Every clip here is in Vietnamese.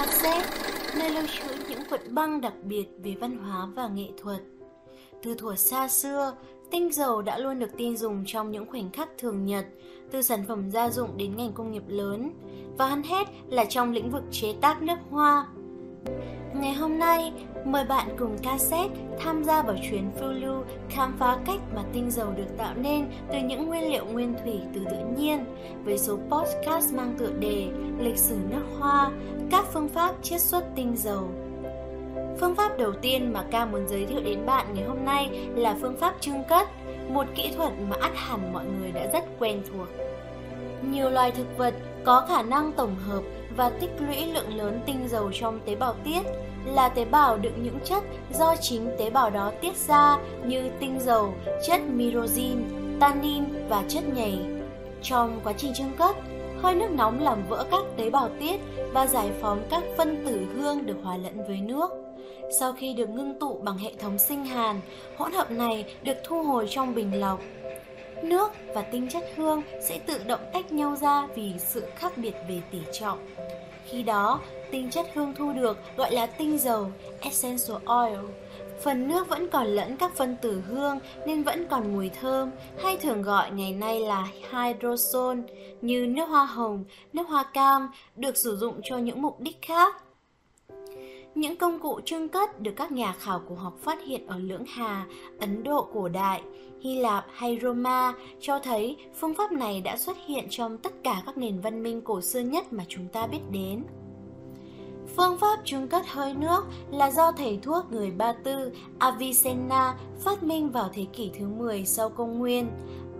cassette, nơi lưu trữ những vật băng đặc biệt về văn hóa và nghệ thuật. Từ thuở xa xưa, tinh dầu đã luôn được tin dùng trong những khoảnh khắc thường nhật, từ sản phẩm gia dụng đến ngành công nghiệp lớn, và hơn hết là trong lĩnh vực chế tác nước hoa. Ngày hôm nay, mời bạn cùng cassette tham gia vào chuyến phiêu lưu khám phá cách mà tinh dầu được tạo nên từ những nguyên liệu nguyên thủy từ tự nhiên với số podcast mang tựa đề Lịch sử nước hoa, các phương pháp chiết xuất tinh dầu. Phương pháp đầu tiên mà ca muốn giới thiệu đến bạn ngày hôm nay là phương pháp trưng cất, một kỹ thuật mà ắt hẳn mọi người đã rất quen thuộc. Nhiều loài thực vật có khả năng tổng hợp và tích lũy lượng lớn tinh dầu trong tế bào tiết là tế bào đựng những chất do chính tế bào đó tiết ra như tinh dầu, chất myrosin, tannin và chất nhầy. Trong quá trình trưng cất, hơi nước nóng làm vỡ các tế bào tiết và giải phóng các phân tử hương được hòa lẫn với nước. Sau khi được ngưng tụ bằng hệ thống sinh hàn, hỗn hợp này được thu hồi trong bình lọc nước và tinh chất hương sẽ tự động tách nhau ra vì sự khác biệt về tỷ trọng. Khi đó, tinh chất hương thu được gọi là tinh dầu, essential oil. Phần nước vẫn còn lẫn các phân tử hương nên vẫn còn mùi thơm, hay thường gọi ngày nay là hydrosol, như nước hoa hồng, nước hoa cam, được sử dụng cho những mục đích khác. Những công cụ trưng cất được các nhà khảo cổ học phát hiện ở Lưỡng Hà, Ấn Độ cổ đại, Hy Lạp hay Roma cho thấy phương pháp này đã xuất hiện trong tất cả các nền văn minh cổ xưa nhất mà chúng ta biết đến. Phương pháp trưng cất hơi nước là do thầy thuốc người Ba Tư Avicenna phát minh vào thế kỷ thứ 10 sau công nguyên.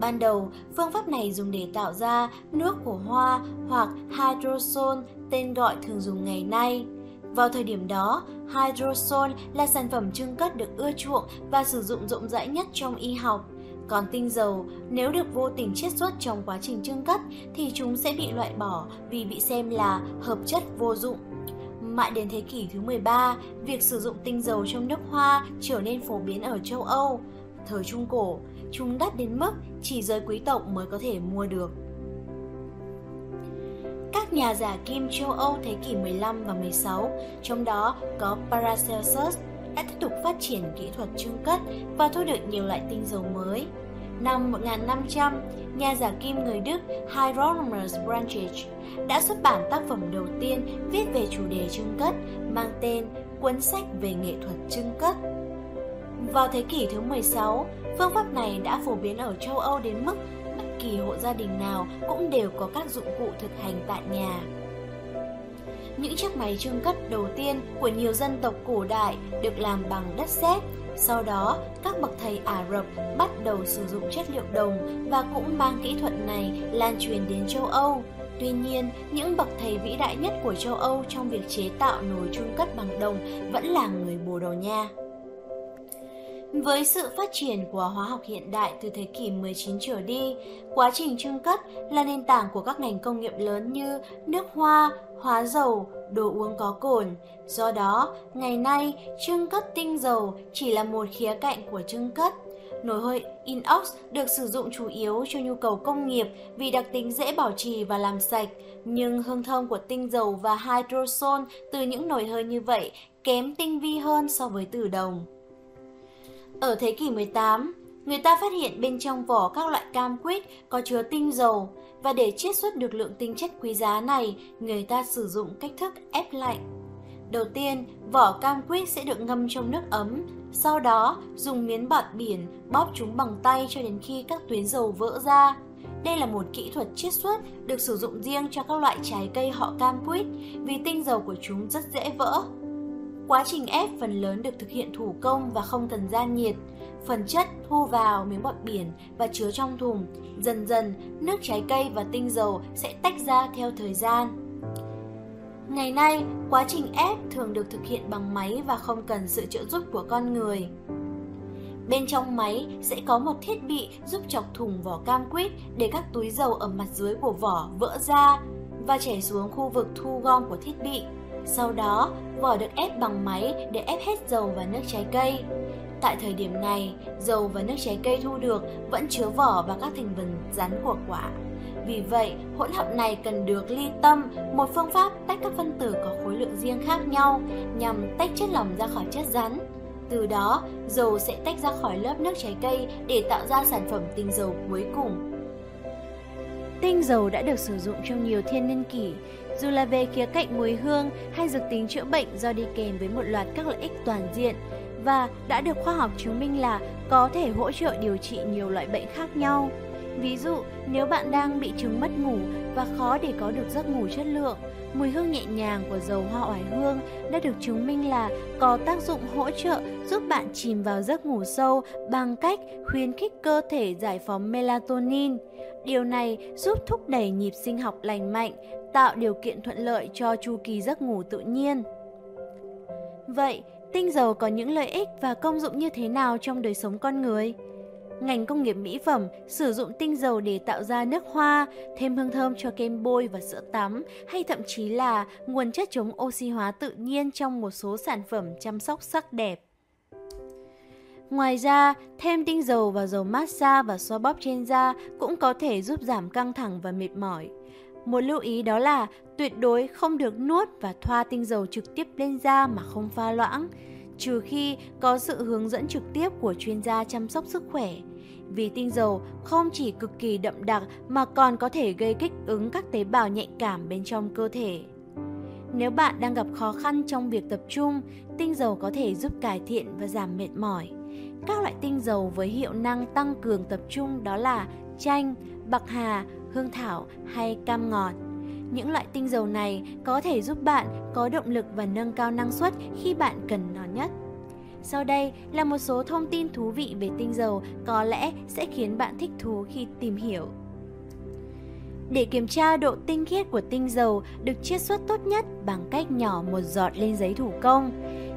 Ban đầu, phương pháp này dùng để tạo ra nước của hoa hoặc hydrosol, tên gọi thường dùng ngày nay. Vào thời điểm đó, hydrosol là sản phẩm trưng cất được ưa chuộng và sử dụng rộng rãi nhất trong y học. Còn tinh dầu, nếu được vô tình chiết xuất trong quá trình trưng cất thì chúng sẽ bị loại bỏ vì bị xem là hợp chất vô dụng. Mãi đến thế kỷ thứ 13, việc sử dụng tinh dầu trong nước hoa trở nên phổ biến ở châu Âu. Thời Trung Cổ, chúng đắt đến mức chỉ giới quý tộc mới có thể mua được. Các nhà giả kim châu Âu thế kỷ 15 và 16, trong đó có Paracelsus, đã tiếp tục phát triển kỹ thuật trưng cất và thu được nhiều loại tinh dầu mới. Năm 1500, nhà giả kim người Đức Hieronymus Brandtich đã xuất bản tác phẩm đầu tiên viết về chủ đề trưng cất mang tên Cuốn sách về nghệ thuật trưng cất. Vào thế kỷ thứ 16, phương pháp này đã phổ biến ở châu Âu đến mức kỳ hộ gia đình nào cũng đều có các dụng cụ thực hành tại nhà. Những chiếc máy trưng cất đầu tiên của nhiều dân tộc cổ đại được làm bằng đất sét. Sau đó, các bậc thầy Ả Rập bắt đầu sử dụng chất liệu đồng và cũng mang kỹ thuật này lan truyền đến châu Âu. Tuy nhiên, những bậc thầy vĩ đại nhất của châu Âu trong việc chế tạo nồi trung cất bằng đồng vẫn là người Bồ Đào Nha. Với sự phát triển của hóa học hiện đại từ thế kỷ 19 trở đi, quá trình trưng cất là nền tảng của các ngành công nghiệp lớn như nước hoa, hóa dầu, đồ uống có cồn. Do đó, ngày nay, trưng cất tinh dầu chỉ là một khía cạnh của trưng cất. Nồi hơi inox được sử dụng chủ yếu cho nhu cầu công nghiệp vì đặc tính dễ bảo trì và làm sạch, nhưng hương thơm của tinh dầu và hydrosol từ những nồi hơi như vậy kém tinh vi hơn so với từ đồng. Ở thế kỷ 18, người ta phát hiện bên trong vỏ các loại cam quýt có chứa tinh dầu và để chiết xuất được lượng tinh chất quý giá này, người ta sử dụng cách thức ép lạnh. Đầu tiên, vỏ cam quýt sẽ được ngâm trong nước ấm, sau đó dùng miếng bọt biển bóp chúng bằng tay cho đến khi các tuyến dầu vỡ ra. Đây là một kỹ thuật chiết xuất được sử dụng riêng cho các loại trái cây họ cam quýt vì tinh dầu của chúng rất dễ vỡ. Quá trình ép phần lớn được thực hiện thủ công và không cần gian nhiệt. Phần chất thu vào miếng bọt biển và chứa trong thùng. Dần dần, nước trái cây và tinh dầu sẽ tách ra theo thời gian. Ngày nay, quá trình ép thường được thực hiện bằng máy và không cần sự trợ giúp của con người. Bên trong máy sẽ có một thiết bị giúp chọc thùng vỏ cam quýt để các túi dầu ở mặt dưới của vỏ vỡ ra và chảy xuống khu vực thu gom của thiết bị. Sau đó, vỏ được ép bằng máy để ép hết dầu và nước trái cây. Tại thời điểm này, dầu và nước trái cây thu được vẫn chứa vỏ và các thành phần rắn của quả. Vì vậy, hỗn hợp này cần được ly tâm, một phương pháp tách các phân tử có khối lượng riêng khác nhau nhằm tách chất lỏng ra khỏi chất rắn. Từ đó, dầu sẽ tách ra khỏi lớp nước trái cây để tạo ra sản phẩm tinh dầu cuối cùng. Tinh dầu đã được sử dụng trong nhiều thiên niên kỷ, dù là về khía cạnh mùi hương hay dược tính chữa bệnh do đi kèm với một loạt các lợi ích toàn diện và đã được khoa học chứng minh là có thể hỗ trợ điều trị nhiều loại bệnh khác nhau. Ví dụ, nếu bạn đang bị chứng mất ngủ và khó để có được giấc ngủ chất lượng, mùi hương nhẹ nhàng của dầu hoa oải hương đã được chứng minh là có tác dụng hỗ trợ giúp bạn chìm vào giấc ngủ sâu bằng cách khuyến khích cơ thể giải phóng melatonin. Điều này giúp thúc đẩy nhịp sinh học lành mạnh, tạo điều kiện thuận lợi cho chu kỳ giấc ngủ tự nhiên. Vậy, tinh dầu có những lợi ích và công dụng như thế nào trong đời sống con người? Ngành công nghiệp mỹ phẩm sử dụng tinh dầu để tạo ra nước hoa, thêm hương thơm cho kem bôi và sữa tắm, hay thậm chí là nguồn chất chống oxy hóa tự nhiên trong một số sản phẩm chăm sóc sắc đẹp. Ngoài ra, thêm tinh dầu vào dầu massage và xoa bóp trên da cũng có thể giúp giảm căng thẳng và mệt mỏi. Một lưu ý đó là tuyệt đối không được nuốt và thoa tinh dầu trực tiếp lên da mà không pha loãng, trừ khi có sự hướng dẫn trực tiếp của chuyên gia chăm sóc sức khỏe. Vì tinh dầu không chỉ cực kỳ đậm đặc mà còn có thể gây kích ứng các tế bào nhạy cảm bên trong cơ thể. Nếu bạn đang gặp khó khăn trong việc tập trung, tinh dầu có thể giúp cải thiện và giảm mệt mỏi. Các loại tinh dầu với hiệu năng tăng cường tập trung đó là chanh, bạc hà, hương thảo hay cam ngọt. Những loại tinh dầu này có thể giúp bạn có động lực và nâng cao năng suất khi bạn cần nó nhất. Sau đây là một số thông tin thú vị về tinh dầu có lẽ sẽ khiến bạn thích thú khi tìm hiểu. Để kiểm tra độ tinh khiết của tinh dầu được chiết xuất tốt nhất bằng cách nhỏ một giọt lên giấy thủ công.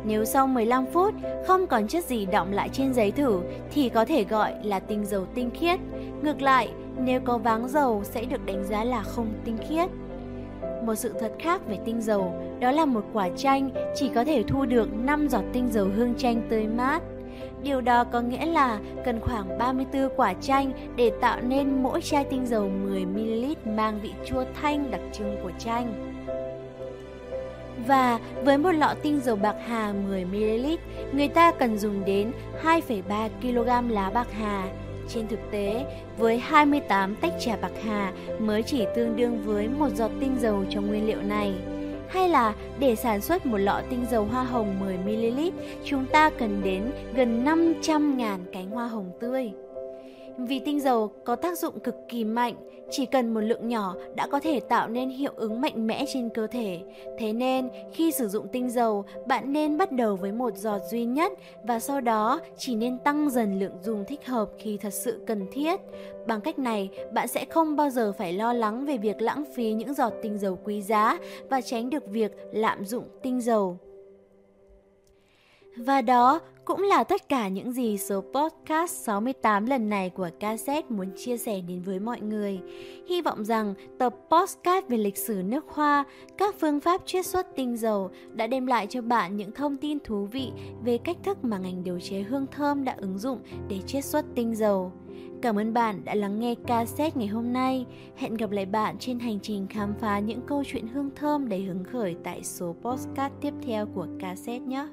Nếu sau 15 phút không còn chất gì đọng lại trên giấy thử thì có thể gọi là tinh dầu tinh khiết. Ngược lại, nếu có váng dầu sẽ được đánh giá là không tinh khiết. Một sự thật khác về tinh dầu đó là một quả chanh chỉ có thể thu được 5 giọt tinh dầu hương chanh tươi mát. Điều đó có nghĩa là cần khoảng 34 quả chanh để tạo nên mỗi chai tinh dầu 10ml mang vị chua thanh đặc trưng của chanh. Và với một lọ tinh dầu bạc hà 10ml, người ta cần dùng đến 2,3 kg lá bạc hà. Trên thực tế, với 28 tách trà bạc hà mới chỉ tương đương với một giọt tinh dầu trong nguyên liệu này. Hay là để sản xuất một lọ tinh dầu hoa hồng 10ml, chúng ta cần đến gần 500.000 cánh hoa hồng tươi. Vì tinh dầu có tác dụng cực kỳ mạnh, chỉ cần một lượng nhỏ đã có thể tạo nên hiệu ứng mạnh mẽ trên cơ thể. Thế nên, khi sử dụng tinh dầu, bạn nên bắt đầu với một giọt duy nhất và sau đó chỉ nên tăng dần lượng dùng thích hợp khi thật sự cần thiết. Bằng cách này, bạn sẽ không bao giờ phải lo lắng về việc lãng phí những giọt tinh dầu quý giá và tránh được việc lạm dụng tinh dầu. Và đó cũng là tất cả những gì số podcast 68 lần này của cassette muốn chia sẻ đến với mọi người. Hy vọng rằng tập podcast về lịch sử nước hoa, các phương pháp chiết xuất tinh dầu đã đem lại cho bạn những thông tin thú vị về cách thức mà ngành điều chế hương thơm đã ứng dụng để chiết xuất tinh dầu. Cảm ơn bạn đã lắng nghe cassette ngày hôm nay. Hẹn gặp lại bạn trên hành trình khám phá những câu chuyện hương thơm đầy hứng khởi tại số podcast tiếp theo của cassette nhé.